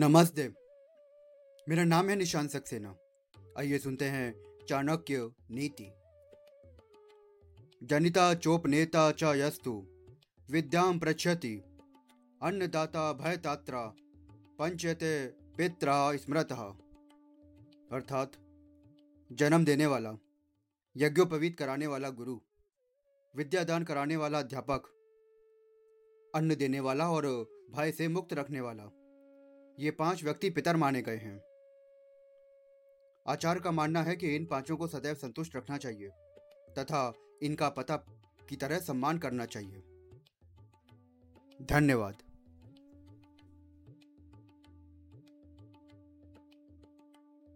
नमस्ते। मेरा नाम है निशान सक्सेना। आइए सुनते हैं चाणक्य नीति। जनिता चोप नेता च यस्तु विद्याम प्रच्छति अन्नदाता भयतात्रा, पंचयते पित्रा स्मृत। अर्थात, जन्म देने वाला, यज्ञोपवीत कराने वाला गुरु, विद्यादान कराने वाला अध्यापक, अन्न देने वाला और भय से मुक्त रखने वाला। ये पाँच व्यक्ति पितर माने गए हैं। आचार्य का मानना है कि इन पाँचों को सदैव संतुष्ट रखना चाहिए, तथा इनका पता की तरह सम्मान करना चाहिए। धन्यवाद।